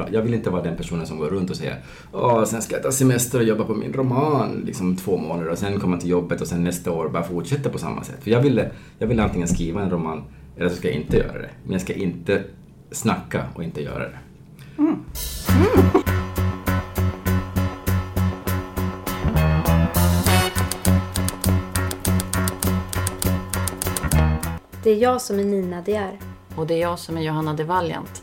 pra- jag vill inte vara den personen som går runt och säger Åh, sen ska jag ta semester och jobba på min roman liksom två månader och sen komma till jobbet och sen nästa år bara fortsätta på samma sätt. För jag ville, jag ville antingen skriva en roman eller så ska jag inte göra det. Men jag ska inte snacka och inte göra det. Det är jag som är Nina De är. Och det är jag som är Johanna de Valiant.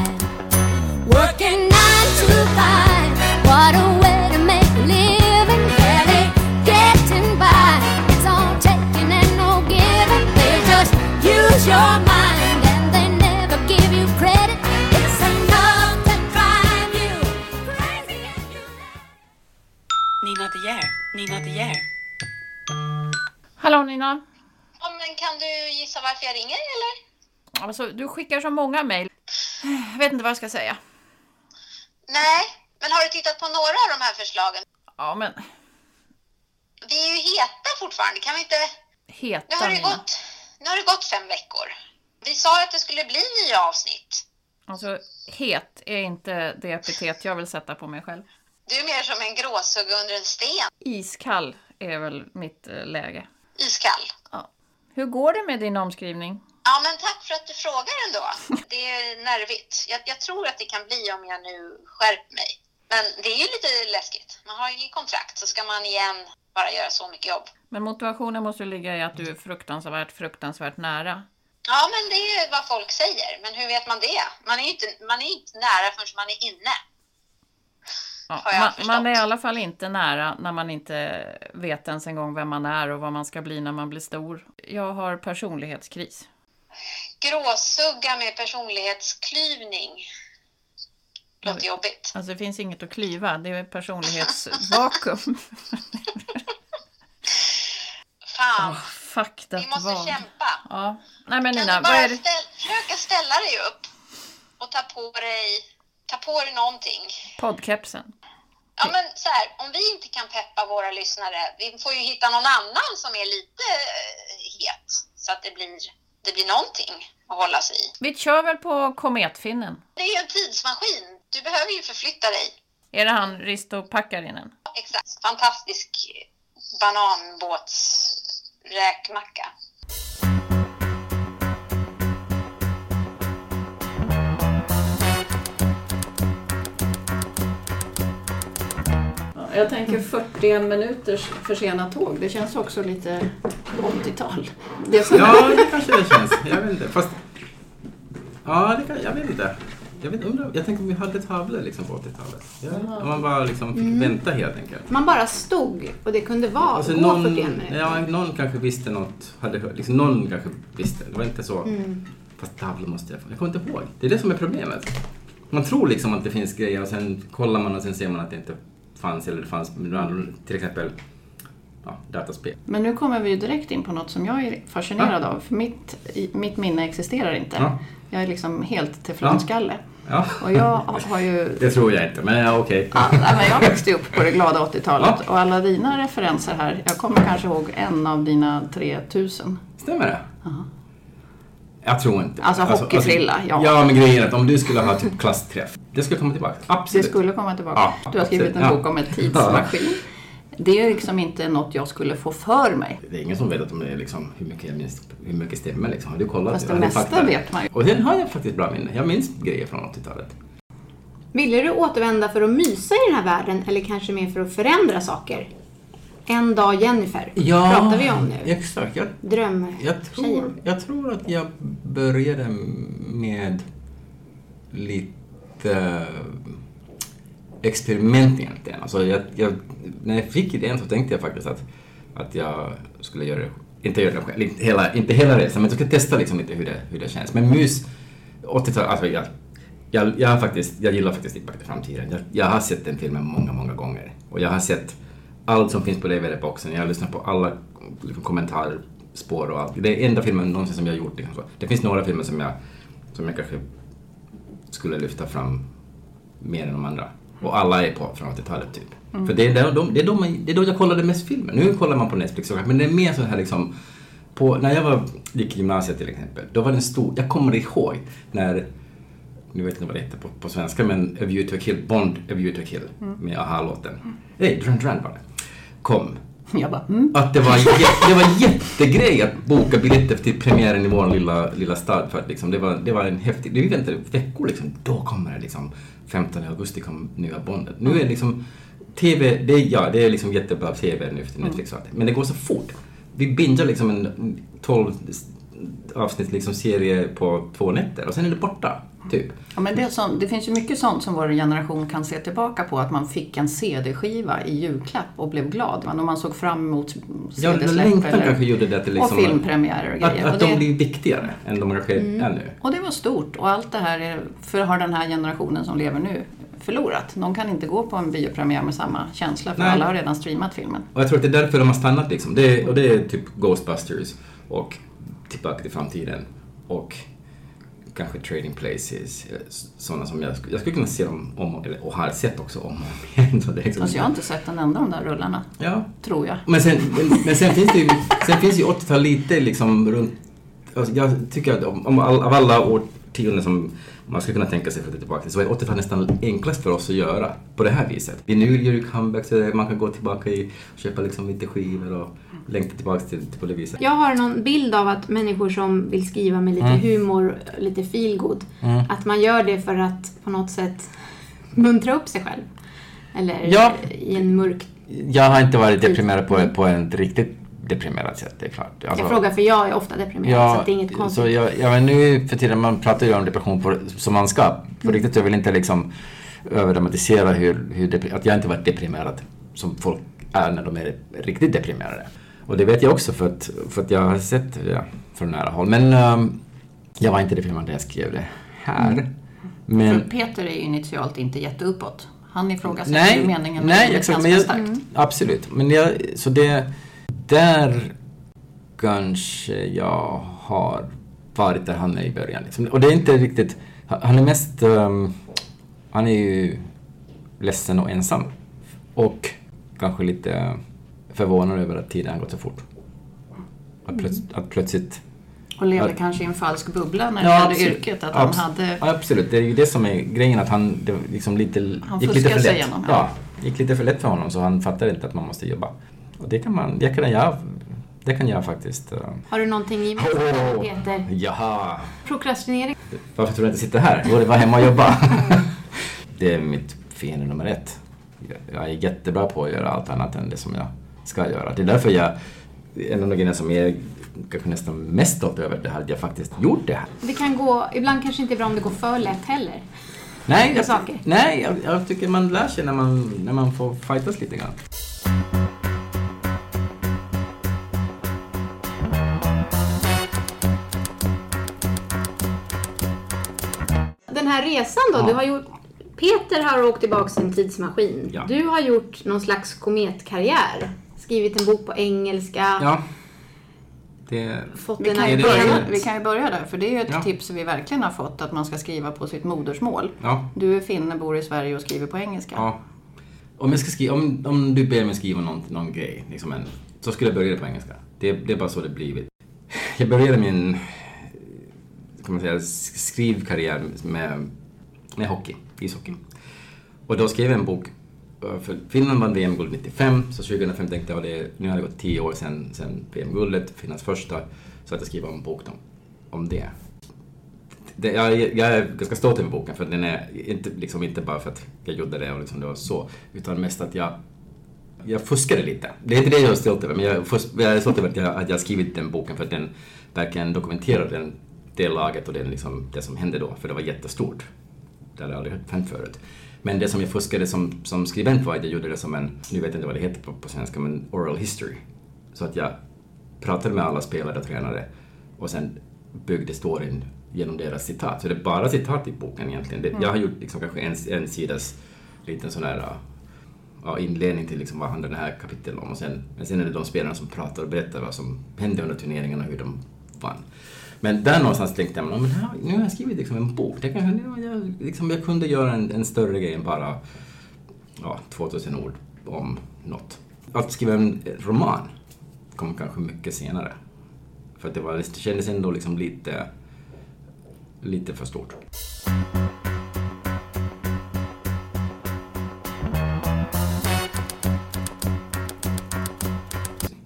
Nina De Geer. Hallå Nina. Ja, men kan du gissa varför jag ringer eller? Alltså, du skickar så många mejl. Jag vet inte vad jag ska säga. Nej, men har du tittat på några av de här förslagen? Ja, men Vi är ju heta fortfarande, kan vi inte? Nu heta har det Nina. gått, nu har det gått fem veckor. Vi sa att det skulle bli nya avsnitt. Alltså, het är inte det epitet jag vill sätta på mig själv. Du är mer som en gråsugga under en sten. Iskall är väl mitt eh, läge. Iskall. Hur går det med din omskrivning? Ja, men tack för att du frågar ändå. Det är nervigt. Jag, jag tror att det kan bli om jag nu skärper mig. Men det är ju lite läskigt. Man har ju kontrakt, så ska man igen bara göra så mycket jobb. Men motivationen måste ligga i att du är fruktansvärt, fruktansvärt nära. Ja, men det är vad folk säger. Men hur vet man det? Man är ju inte, man är inte nära förrän man är inne. Ja, man, man är i alla fall inte nära när man inte vet ens en gång vem man är och vad man ska bli när man blir stor. Jag har personlighetskris. Gråsugga med personlighetsklyvning. Låter jobbigt. Alltså det finns inget att klyva, det är personlighetsvakuum. Fan, Fuck vi måste vad. kämpa. Ja. Nej men Kan Nina, du vad bara är det? ställ, försöka ställa dig upp och ta på dig, ta på dig någonting? Poddkepsen. Ja, men så här, om vi inte kan peppa våra lyssnare, vi får ju hitta någon annan som är lite eh, het så att det blir, det blir någonting att hålla sig i. Vi kör väl på kometfinnen. Det är ju en tidsmaskin. Du behöver ju förflytta dig. Är det han Risto Packarinen? Exakt. Fantastisk bananbåtsräkmacka. Jag tänker 41 minuters försenat tåg. Det känns också lite 80-tal. Det som Ja, det kanske det känns. Jag vet inte. Fast... Ja, det kan, jag vet inte. Jag, vet, undrar, jag tänkte om vi hade tavlor liksom på 80-talet. Ja, om man bara liksom fick vänta helt enkelt. Man bara stod och det kunde vara Alltså gå någon, 41 minuter. ja, någon kanske visste något. Hade, hört- liksom, någon kanske visste. Det var inte så. Mm. Fast tavlor måste jag få. Jag kommer inte ihåg. Det är det som är problemet. Man tror liksom att det finns grejer och sen kollar man och sen ser man att det inte fanns eller det fanns till exempel ja, dataspel. Men nu kommer vi ju direkt in på något som jag är fascinerad av. För mitt, mitt minne existerar inte. Ja. Jag är liksom helt teflonskalle. Ja, Och jag har ju... det tror jag inte, men ja, okej. Ja, nej, men jag växte upp på det glada 80-talet och alla dina referenser här, jag kommer kanske ihåg en av dina 3000. Stämmer det? Jag tror inte. Alltså, hockeyfrilla, ja. Ja, men grejen är att om du skulle ha typ klassträff, det skulle komma tillbaka. Det Absolut. skulle komma tillbaka. Ja, du har skrivit en bok om en Ja. tidsmaskin. Det är liksom inte något jag skulle få för mig. Det är ingen som vet att de är liksom, hur, mycket jag minns, hur mycket stämmer liksom. Har du kollat? Fast det mesta vet man ju. Och sen har jag faktiskt bra minne. Jag minns grejer från 80-talet. Ville du återvända för att mysa i den här världen eller kanske mer för att förändra saker? En dag Jennifer pratar vi om nu. Exakt. Jag, Dröm. jag, tror, jag tror att jag började med lite experiment egentligen. Alltså jag, jag, när jag fick idén så tänkte jag faktiskt att, att jag skulle göra det, inte göra det själv, inte hela, inte hela resan, men jag skulle testa liksom lite hur det, hur det känns. Men mus, 80-tal, alltså jag, jag, jag, faktiskt, jag gillar faktiskt Tillbaka till framtiden. Jag, jag har sett den filmen många, många gånger. Och jag har sett allt som finns på DVD-boxen. Jag har lyssnat på alla liksom, kommentarer spår och allt. Det är enda filmen någonsin som jag har gjort. Liksom. så. Det finns några filmer som jag, som jag kanske skulle lyfta fram mer än de andra. Och alla är på från 80-talet typ. För det är, där, de, det, är de, det är då jag kollade mest filmer. Nu kollar man på Netflix och men det är mer så här liksom på, när jag var, gick i gymnasiet till exempel, då var det en stor, jag kommer ihåg när, nu vet inte vad det heter på, på svenska, men A View to a Kill, Bond A View to a Kill med AHA-låten. Nej, Duran Duran var det. Kom. Jag bara, mm. Att det var, det var jättegrej att boka biljetter till premiären i vår lilla, lilla stad. För att liksom, det, var, det var en häftig... Vi väntade veckor liksom. Då kommer det liksom. 15 augusti kom nya Bondet. Nu är det liksom... TV, det, är- ja, det är liksom jättebra TV nu för Netflix och allt. Men det går så fort. Vi bingar liksom en 12 avsnitt liksom serie på två nätter och sen är det borta. Typ. Ja, men det, sånt, det finns ju mycket sånt som vår generation kan se tillbaka på. Att man fick en CD-skiva i julklapp och blev glad. Man, och man såg fram emot Ja, CD-släpp kanske gjorde det till liksom... och filmpremiärer och Att, grejer. att och, de blir viktigare än de kanske är nu. och det var stort. Och allt det här är, för har den här generationen som lever nu förlorat. De kan inte gå på en biopremiär med samma känsla för Nej. alla har redan streamat filmen. Och jag tror att det är därför de har stannat liksom. Det, och det är typ Ghostbusters och Tillbaka till framtiden och kanske Trading Places. eh, Sådana som jag, jag skulle kunna se dem om, eller, och har sett också om och om igen. Liksom, Alltså jag har inte sett en enda av de där rullarna, Ja. tror jag. Men sen, men, men sen finns det ju, sen finns ju 80-tal lite liksom runt, alltså jag tycker att om, om all, av alla årtionden som man skulle kunna tänka sig att flytta tillbaka till så är 80-tal nästan enklast för oss att göra på det här viset. Vinyl gör ju comeback så man kan gå tillbaka i, och köpa liksom lite skivor och längta tillbaka till, till på det viset. Jag har någon bild av att människor som vill skriva med lite Mm. humor, lite feelgood, att man gör det för att på något sätt muntra upp sig själv. Eller Ja. i en mörk... Jag har inte varit deprimerad på, på ett riktigt deprimerat sätt, det är klart. Alltså- Jag frågar för jag är ofta deprimerad, så att det är inget konstigt. Så jag, ja, men nu för tiden, man pratar ju om depression på, som man ska. På Mm. riktigt, jag vill inte liksom överdramatisera hur, hur att jag inte varit deprimerad som folk är när de är riktigt deprimerade. Och det vet jag också för att, för att jag har sett det från nära håll. Men ehm, jag var inte deprimerad när jag skrev det här. Mm. Men, För Peter är ju initialt inte jätteuppåt. Han ifrågasätter nej, ju meningen med nej, exakt, ganska men jag, starkt. Absolut. Men jag, så det, där kanske jag har varit där han är i början. Liksom. Och det är inte riktigt, han är mest, ehm, han är ju ledsen och ensam. Och kanske lite förvånad över att tiden har gått så fort. Att, plöts, att plötsligt Och levde Ja. kanske i en falsk bubbla när det gällde yrket. Att han hade... Ja, absolut. Det är ju det som är grejen, att han det liksom lite, Han gick lite för lätt. igenom, ja. ja. gick lite för lätt för honom så han fattade inte att man måste jobba. Och det kan man, det kan jag, det kan jag faktiskt... Uh... Har du någonting gemensamt med Peter? Jaha, Prokrastinering? varför tror du att jag sitter här? Jo, det var hemma och jobba. det är mitt fiende nummer ett. Jag- Jag är jättebra på att göra allt annat än det som jag ska göra. Det är därför jag, en av de grejerna som jag är kanske nästan mest stolt över, det här att jag faktiskt gjort det här. Det kan gå, ibland kanske inte är bra om det går för lätt heller. Nej, jag, nej jag, jag tycker man lär sig när man, när man får fightas lite grann. Här resan då, Ja. du har gjort... Peter har åkt tillbaka i en tidsmaskin. Ja. Du har gjort någon slags kometkarriär. Skrivit en bok på engelska. Ja. Det, Fått Vi kan, ju börja, vi kan ju börja där, för det är ju ett Ja. tips vi verkligen har fått, att man ska skriva på sitt modersmål. ja, Du är finne, bor i Sverige och skriver på engelska. ja. Om, jag ska skriva, om, om du ber mig skriva någon, någon grej, liksom en, så skulle jag börja på engelska. Det, det är bara så det blivit. Jag började min kan man säga, skrivkarriär med, med hockey, ishockey. Och då skrev jag en bok, eh, för Finland vann VM-guld 95, så 2005 tänkte jag att det, nu har det gått tio år sedan, sedan VM-guldet, Finlands första, så att jag skriver en bok om, om det. det jag, jag är ganska stolt över boken, för den är inte, liksom inte bara för att jag gjorde det och liksom det var så, utan mest att jag jag fuskade lite. Det är inte det jag är stolt över, men jag, fus- jag är stolt över att jag, att jag skrivit den boken för att den verkligen dokumenterar den, det laget och den, liksom, det som hände då, för det var jättestort. Det hade jag aldrig hänt förut. Men det som jag fuskade som, som skribent var att jag gjorde det som en, nu vet jag inte vad det heter på, på svenska, men oral history. Så att jag pratade med alla spelare och tränare och sen byggde storyn genom deras citat. Så det är bara citat i boken egentligen. Det, Jag har gjort liksom kanske en, en sidas liten sån här ja, inledning till liksom vad handlar det här kapitlet om och sen, men sen är det de spelarna som pratar och berättar vad som hände under turneringarna och hur de vann. Men där någonstans tänkte jag, men här, nu har jag skrivit liksom en bok, det kan, jag, liksom, jag kunde göra en, en större grej än bara ja, 2000 ord om något. Att skriva en roman kom kanske mycket senare. För att det, var, det kändes ändå liksom lite, lite för stort.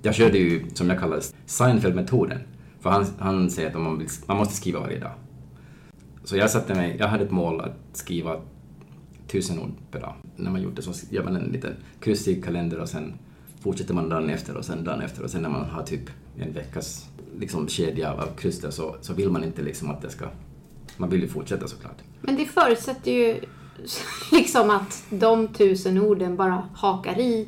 Jag körde ju, som jag kallar Seinfeld-metoden. För han, han säger att man, vill, man måste skriva varje dag. Så jag satte mig, jag hade ett mål att skriva tusen ord per dag. När man gjort det så gör man en liten kryss i kalender och sen fortsätter man dagen efter och sen dagen efter och sen när man har typ en veckas liksom, kedja av kryss där så, så vill man inte liksom att det ska... Man vill ju fortsätta såklart. Men det förutsätter ju liksom att de tusen orden bara hakar i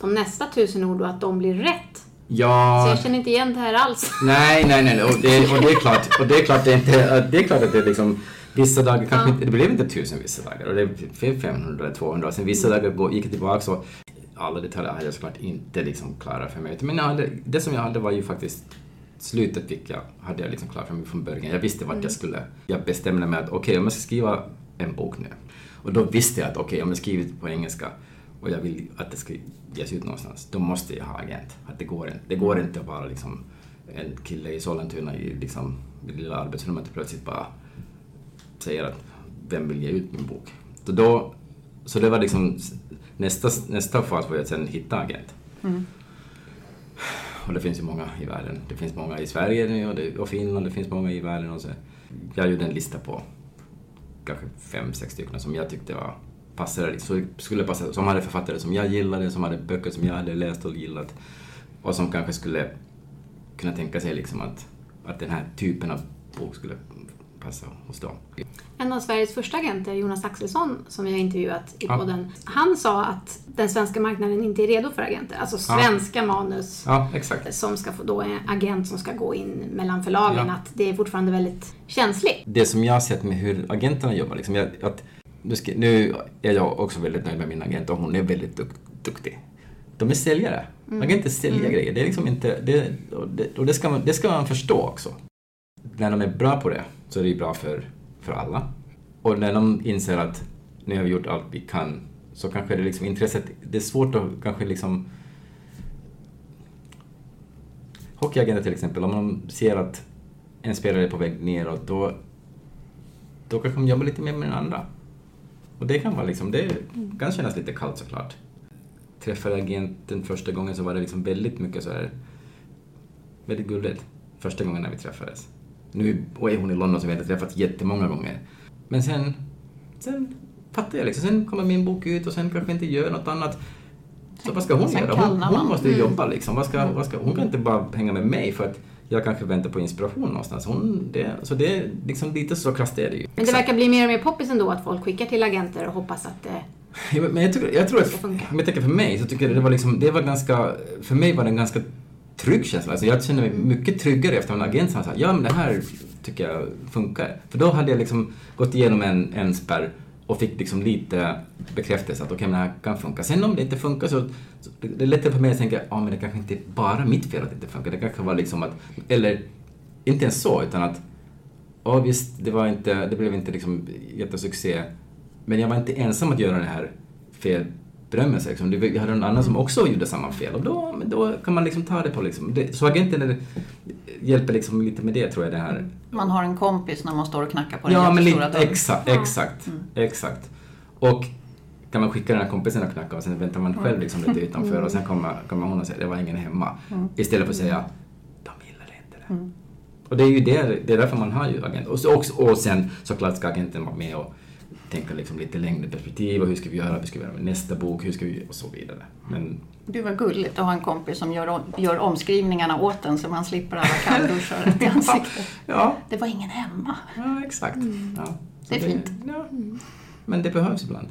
de nästa tusen ord och att de blir rätt. Ja... Så jag känner inte igen det här alls. Nej, nej, nej. Och det, och det är klart, och det är klart det är inte... Det är klart att det är liksom... Vissa dagar kanske Ja. inte, det blev inte tusen vissa dagar och det blev 500 eller 200 och sen vissa dagar gick jag tillbaka så alla detaljer hade jag såklart inte liksom klara för mig. Men hade, det som jag hade var ju faktiskt slutet fick jag, hade jag liksom klart för mig från början. Jag visste vart jag skulle. Jag bestämde mig att okej, om jag ska skriva en bok nu och då visste jag att okej, om jag skriver på engelska och jag vill att det ska ges ut någonstans, då måste jag ha agent. Att det går inte, det går inte att bara liksom en kille i Sollentuna i liksom det lilla arbetsrummet plötsligt bara säger att vem vill ge ut min bok? Så, då, så det var liksom nästa, nästa fas var att sen hitta agent. Och det finns ju många i världen. Det finns många i Sverige nu och, det, och Finland, det finns många i världen. Och så. Jag gjorde en lista på kanske fem, sex stycken som jag tyckte var passade, så skulle passa, som hade författare som jag gillade, som hade böcker som jag hade läst och gillat och som kanske skulle kunna tänka sig liksom att, att den här typen av bok skulle passa hos dem. En av Sveriges första agenter, Jonas Axelsson, som vi har intervjuat i Ja. podden, han sa att den svenska marknaden inte är redo för agenter. Alltså svenska manus Ja, som ska få då en agent som ska gå in mellan förlagen, Ja. att det är fortfarande väldigt känsligt. Det som jag har sett med hur agenterna jobbar, liksom, att, nu, är jag också väldigt nöjd med min agent och hon är väldigt duk, duktig. De är säljare. Agenter säljer grejer. Det är liksom inte... Det, och det, och det, ska man, det ska man förstå också. När de är bra på det så är det bra för, för alla. Och när de inser att nu har vi gjort allt vi kan så kanske det liksom intresset... Det är svårt att kanske liksom... Hockeyagenter till exempel, om de ser att en spelare är på väg neråt då, då kanske de jobbar lite mer med den andra. Och det kan vara liksom, det kan kännas lite kallt såklart. Träffade agenten första gången så var det liksom väldigt mycket så här, väldigt gulligt. Första gången när vi träffades. Nu och är hon i London så vi har inte träffats jättemånga gånger. Men sen, sen fattar jag liksom, sen kommer min bok ut och sen kanske inte gör något annat. Så vad ska hon Sen göra? Hon, hon måste ju jobba liksom. Vad ska, vad ska, hon kan inte bara hänga med mig för att jag kanske väntar på inspiration någonstans. Hon, det, så det är liksom lite så krasst är det ju. Men det verkar bli mer och mer poppis ändå att folk skickar till agenter och hoppas att eh, Ja, men jag, tycker, jag tror att, om jag tänker för mig, så tycker jag det var liksom, det var ganska, för mig var det en ganska trygg känsla. Alltså jag kände mig mycket tryggare efter en agent som sa ja men det här tycker jag funkar. För då hade jag liksom gått igenom en, en spärr och fick liksom lite bekräftelse att okej men det här kan funka. Sen om det inte funkar så, så det det är lättare för mig att tänka, ja men det kanske inte är bara mitt fel att det inte funkar. Det kanske var liksom att, eller inte ens så utan att Ja visst, det, var inte, det blev inte liksom jättesuccé. Men jag var inte ensam att göra det här felberömmelsen. Liksom. Det- Vi hade någon annan som också gjorde samma fel och då, men då kan man liksom ta det på liksom. Det, så agenten är- hjälper liksom lite med det tror jag det här. Man har en kompis när man står och knackar på den Ja men lite, dörren. exakt, exakt, exakt. Och kan man skicka den här kompisen och knacka och sen väntar man själv liksom lite utanför och sen kommer, kommer hon och säger det var ingen hemma. Istället för att säga de gillade inte det. Och det är ju det, det är därför man har ju agent. Och, så, också, och sen såklart ska agenten vara med och tänka liksom lite längre perspektiv och hur ska vi göra, hur ska vi göra med nästa bok, hur ska vi och så vidare. Men Du var gulligt att ha en kompis som gör, om, gör omskrivningarna åt en så man slipper alla kallduschar i ansiktet. ja, Det var ingen hemma. ja exakt. Ja, så Det är fint. Ja. Men det behövs ibland.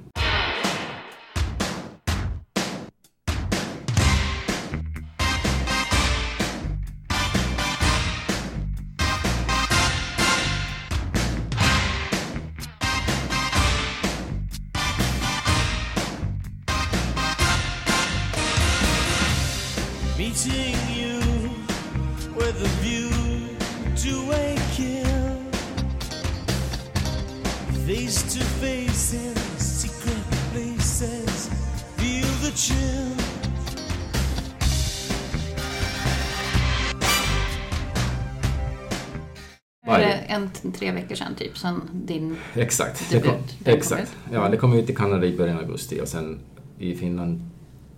Är det en tre veckor sedan typ, sen din... Exakt. Debut, kom, kom exakt. ut. Ja, det kom ut i Kanada i början av augusti och sen i Finland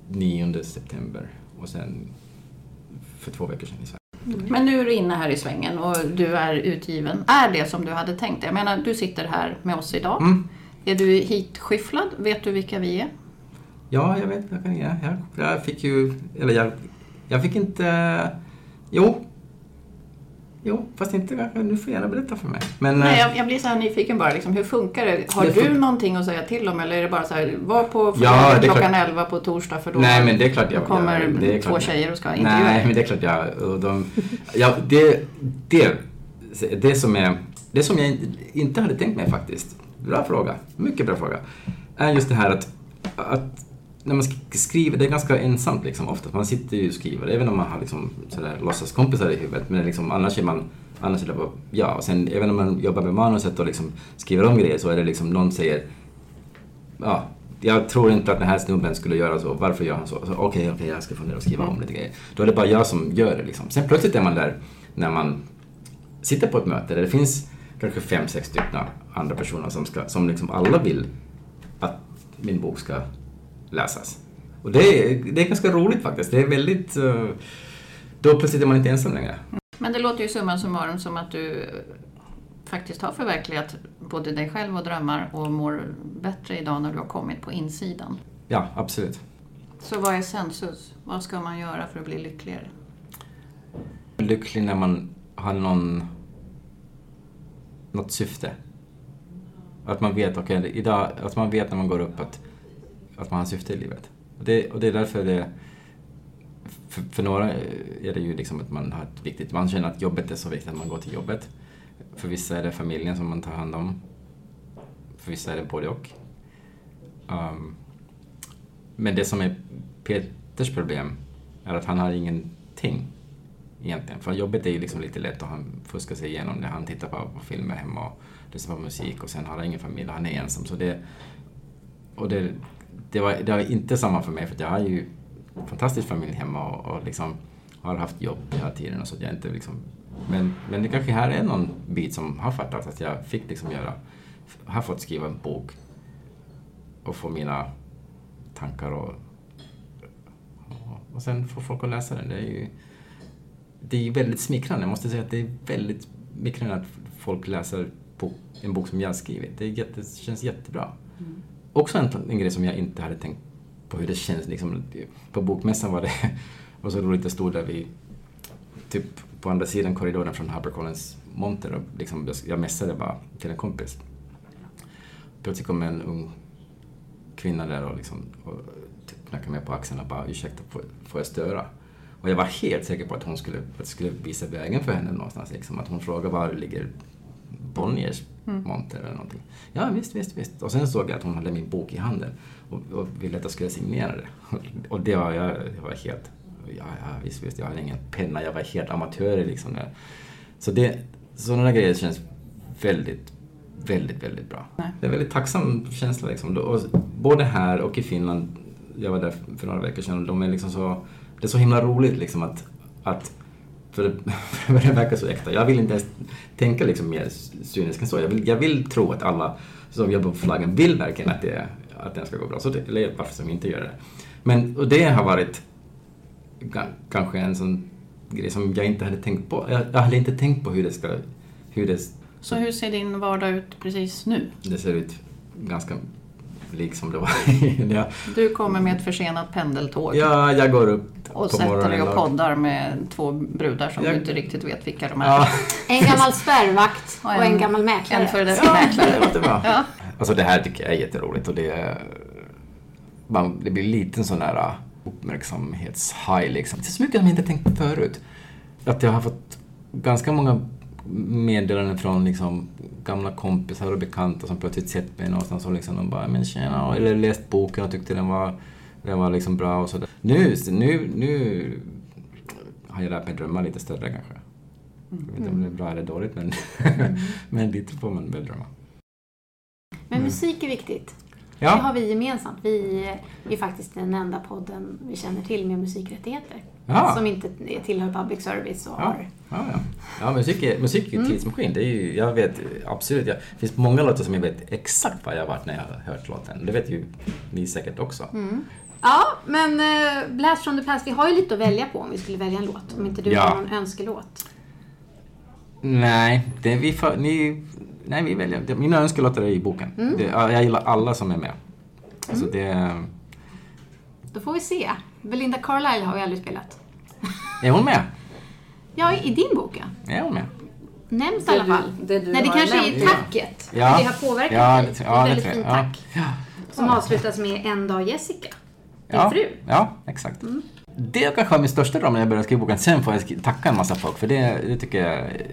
9 september och sen för två veckor sedan i Sverige. Men nu är du inne här i svängen och du är utgiven. Är det som du hade tänkt dig? Jag menar, du sitter här med oss idag. Mm. Är du hitskyfflad? Vet du vilka vi är? Ja, jag vet. Jag, kan, jag, jag, jag fick ju... Eller jag, jag fick inte... Jo. Jo, fast inte. Nu får du gärna berätta för mig. Men, Nej, eh, jag, jag blir så här nyfiken bara. Liksom, hur funkar det? Har Det du fun- någonting att säga till om eller är det bara så här, var på Ja, klockan klart. 11 på torsdag för då Nej, men det är klart jag... kommer jag, det är två klart, tjejer och ska intervjua Nej, men det är klart jag... Och de, ja, det, det, det, som är, det som jag inte hade tänkt mig faktiskt, bra fråga, mycket bra fråga, är just det här att, att när man skriver, det är ganska ensamt liksom ofta. Man sitter ju och skriver, även om man har liksom sådär låtsaskompisar i huvudet. Men liksom, annars är man, annars är det bara, ja. Och sen även om man jobbar med manuset och liksom skriver om grejer så är det liksom någon säger, ja, jag tror inte att den här snubben skulle göra så, varför gör han så? så Okej, okej, jag ska fundera och skriva om lite grejer. Då är det bara jag som gör det liksom. Sen plötsligt är man där när man sitter på ett möte där det finns kanske fem, sex stycken andra personer som, ska, som liksom alla vill att min bok ska läsas. Och det är, det är ganska roligt faktiskt. Det är väldigt... eh, då plötsligt är man inte ensam längre. Men det låter ju summa summarum som att du faktiskt har förverkligat både dig själv och drömmar och mår bättre idag när du har kommit på insidan. Ja, absolut. Så vad är sensus? Vad ska man göra för att bli lyckligare? Lycklig när man har någon... något syfte. Att man vet, okej, idag, att man vet när man går upp att, att man har syfte i livet. Och det, och det är därför det... För, för några är det ju liksom att man har ett viktigt... Man känner att jobbet är så viktigt att man går till jobbet. För vissa är det familjen som man tar hand om. För vissa är det både och. Um, men det som är Peters problem är att han har ingenting egentligen. För jobbet är ju liksom lite lätt och han fuskar sig igenom det. Han tittar på, på filmer hemma och lyssnar på musik och sen har han ingen familj och han är ensam. Så det, och det, det, var, det var inte samma för mig för jag har ju en fantastisk familj hemma och, och liksom har haft jobb hela tiden och så att jag inte liksom men, men det kanske här är någon bit som har fattat att jag fick liksom göra, har fått skriva en bok och få mina tankar och, och, sen får folk att läsa den. Det är ju det är ju väldigt smickrande. Jag måste säga att det är väldigt smickrande att folk läser en bok som jag har skrivit. Det, är jätte, det känns jättebra. Mm. Också en, en grej som jag inte hade tänkt på hur det känns. Liksom, på bokmässan var det var så roligt, jag stod där vid, typ på andra sidan korridoren från HarperCollins monter och liksom, jag- mässade bara till en kompis. Plötsligt kom en ung kvinna där och, liksom, och typ knackade mig på axeln och bara ursäkta, får, får jag störa? Och jag var helt säker på att hon skulle, att jag skulle visa vägen för henne någonstans. Liksom. Att hon frågade var ligger Bonniers monter eller någonting. Ja, visst, visst, visst. Och sen såg jag att hon hade min bok i handen och, och ville att jag skulle signera det. Och det var jag, jag var helt... Ja, ja, visst, visst. Jag hade ingen penna. Jag var helt amatör liksom. Där. Så det, sådana grejer känns väldigt, väldigt, väldigt bra. Det är en väldigt tacksam känsla liksom. Och både här och i Finland, jag var där för några veckor sedan, de är liksom så... Det är så himla roligt liksom att... att för det, för det verkar så äkta. Jag vill inte ens tänka liksom mer cyniskt än så. Jag vill, jag vill tro att alla som jobbar på flaggen vill verkligen att, det, att den ska gå bra. Så det, eller varför som inte gör det. Men och det har varit kanske en sån grej som jag inte hade tänkt på. Jag, jag hade inte tänkt på hur det ska... Hur det, Så hur ser din vardag ut precis nu? det ser ut ganska lik som det var jag, Du kommer med ett försenat pendeltåg ja, jag går upp och på sätter dig och poddar med två brudar som Jag- du inte riktigt vet vilka de är. Ja, En gammal spärrvakt Och och en- en gammal mäklare. En före detta ja, mäklare. det låter bra. Ja. Alltså det här tycker jag är jätteroligt och det är... Man, det blir lite sån där uh, uppmärksamhetshaj liksom. Det är så mycket som jag inte tänkt på förut. Att jag har fått ganska många meddelanden från liksom gamla kompisar och bekanta som plötsligt sett mig någonstans och liksom de bara ”men tjena” eller läst boken och tyckte den var, den var liksom bra och sådär. Nu, nu, nu har jag lärt mig drömma lite större kanske. Jag vet inte om det bra eller dåligt men, men lite får man väl drömma. Men musik är viktigt. Det Ja, har vi gemensamt. Vi är faktiskt den enda podden vi känner till med musikrättigheter. Ja. Som inte tillhör public service och ja, har... ja, ja. ja musik är, musik är tidsmaskin. Det är ju, jag vet absolut, jag, det finns många låtar som jag vet exakt vad jag har varit när jag har hört låten. Det vet ju ni säkert också. Ja, men eh, Blast from the past, vi har ju lite att välja på om vi skulle välja en låt. Om inte du Ja. har någon önskelåt. Nej, det är vi för, ni, nej, vi väljer. det- Mina önskelåtar är i boken. Det, ja, jag gillar alla som är med. Alltså det, Då får vi se. Belinda Carlisle har vi aldrig spelat. är hon med? Ja, i din bok ja. Är hon med? Nämns i Det alla fall. det du Nej, det har kanske nämnt. är tacket. Ja. Det har påverkat Ja, dig. det- Det ja, är det väldigt fint jag. tack. Ja. Som avslutas med En dag Jessica. Din Ja, fru. ja exakt. Det kanske var min största dröm när jag började skriva boken. Sen får jag tacka en massa folk för det, det tycker jag är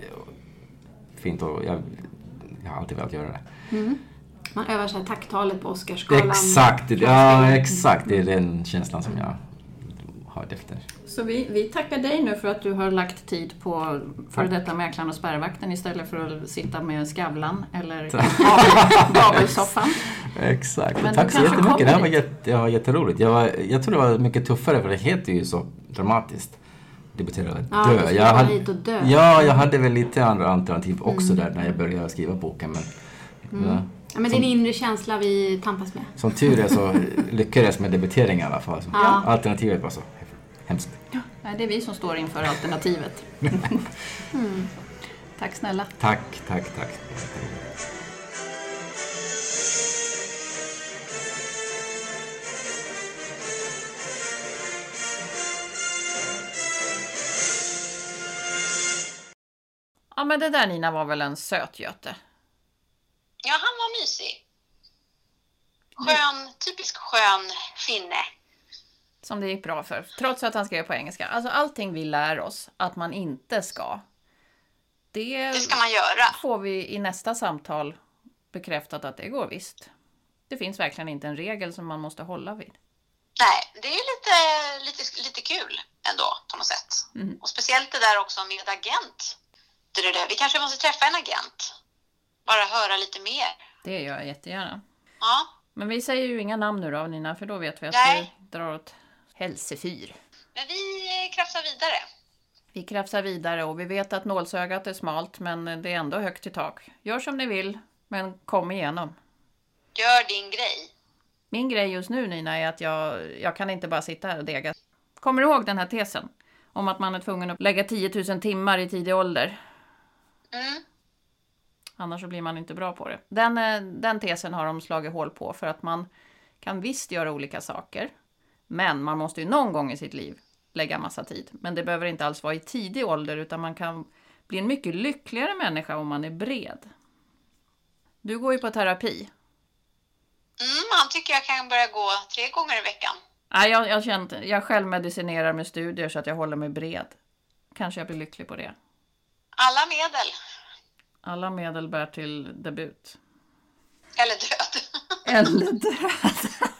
fint och jag, jag har alltid velat göra det. Man övar sig tacktalet på Oscarsgalan. Exakt, ja exakt. Det är den känslan som jag har efter. Så vi, vi tackar dig nu för att du har lagt tid på före detta Mäklaren och Spärrvakten istället för att sitta med Skavlan eller Babelsoffan. Exakt. Men Tack så jättemycket. Det här var, jätte, ja, jätteroligt. Jag, var, jag tror det var mycket tuffare för det heter ju så dramatiskt. Det betyder att Ja, dö. Jag hade, dö. Ja, jag hade väl lite andra alternativ också där när jag började skriva boken. Men, ja, Ja, men en inre känsla vi tampas med. som tur är så lyckades jag med debutering i alla fall. Ja. Alternativet var så hemskt. Nej, det är vi som står inför alternativet. Mm. Tack snälla. Tack, tack, tack. Ja, men det där Nina var väl en sötgöte? Ja, han var mysig. Skön, typisk skön finne. Som det gick bra för, trots att han skrev på engelska. Alltså allting vi lär oss att man inte ska. Det, Det ska man göra. får vi i nästa samtal bekräftat att det går visst. Det finns verkligen inte en regel som man måste hålla vid. Nej, det är lite, lite, lite kul ändå på något sätt. Och speciellt det där också med agent. Det är det. Vi kanske måste träffa en agent. Bara höra lite mer. Det gör jag jättegärna. Ja, Men vi säger ju inga namn nu då Nina, för då vet vi att Nej. vi drar åt helsefyr. men vi eh, krafsar vidare. Vi krafsar vidare och vi vet att nålsögat är smalt men det är ändå högt i tak. Gör som ni vill, men kom igenom. Gör din grej. Min grej just nu Nina är att jag, jag kan inte bara sitta här och dega. Kommer du ihåg den här tesen? Om att man är tvungen att lägga 10 000 timmar i tidig ålder. Mm. Annars så blir man inte bra på det. Den, eh, den tesen har de slagit hål på för att man kan visst göra olika saker. Men man måste ju någon gång i sitt liv lägga massa tid. Men det behöver inte alls vara i tidig ålder utan man kan bli en mycket lyckligare människa om man är bred. Du går ju på terapi. Mm, han tycker jag kan börja gå tre gånger i veckan. Nej, jag, jag, känt, jag själv medicinerar med studier så att jag håller mig bred. Kanske jag blir lycklig på det. Alla medel. Alla medel bär till debut. Eller död. Eller död.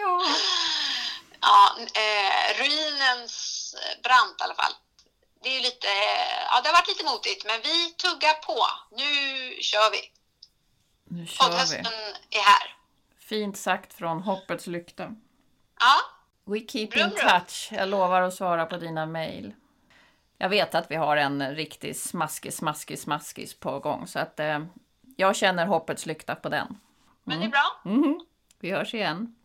ja. ja, eh, ruinens brant i alla fall. Det är lite, ja det har varit lite motigt men vi tuggar på. Nu kör vi. Nu kör vi. Poddhösten är här. Fint sagt från hoppets lykta. Ja, We keep Brum, in touch. Jag lovar att svara på dina mejl. Jag vet att vi har en riktig smaskig, smaskig, smaskis på gång. Så att eh, jag känner hoppets lykta på den. men det är bra. Mhm. Vi hörs igen.